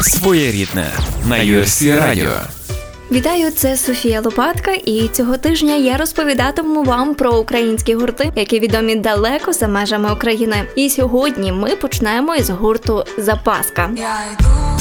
Своєрідне на USC Радіо. Вітаю, це Софія Лопатка, і цього тижня я розповідатиму вам про українські гурти, які відомі далеко за межами України. І сьогодні ми почнемо із гурту Запаска. Я йду,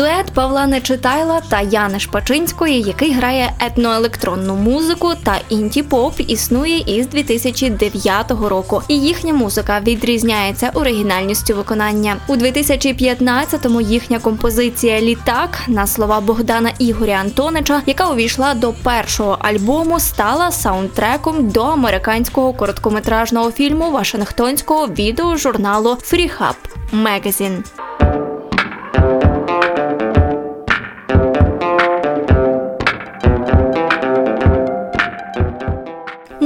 Дует Павла Нечитайла та Яни Шпачинської, який грає етноелектронну музику та інті-поп, існує із 2009 року. І їхня музика відрізняється оригінальністю виконання. У 2015-му їхня композиція Літак на слова Богдана Ігоря Антонича, яка увійшла до першого альбому, стала саундтреком до американського короткометражного фільму Вашингтонського відеожурналу Freehub Magazine.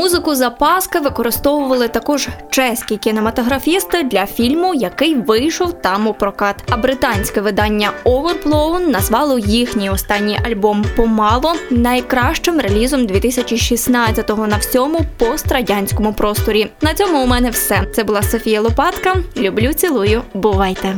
Музику запаски використовували також чеські кінематографісти для фільму, який вийшов там у прокат. А британське видання Overblown назвало їхній останній альбом Помало найкращим релізом 2016-го на всьому пострадянському просторі. На цьому у мене все. Це була Софія Лопатка. Люблю, цілую, бувайте.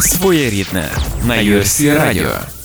Своєрідне на Юрсі Radio.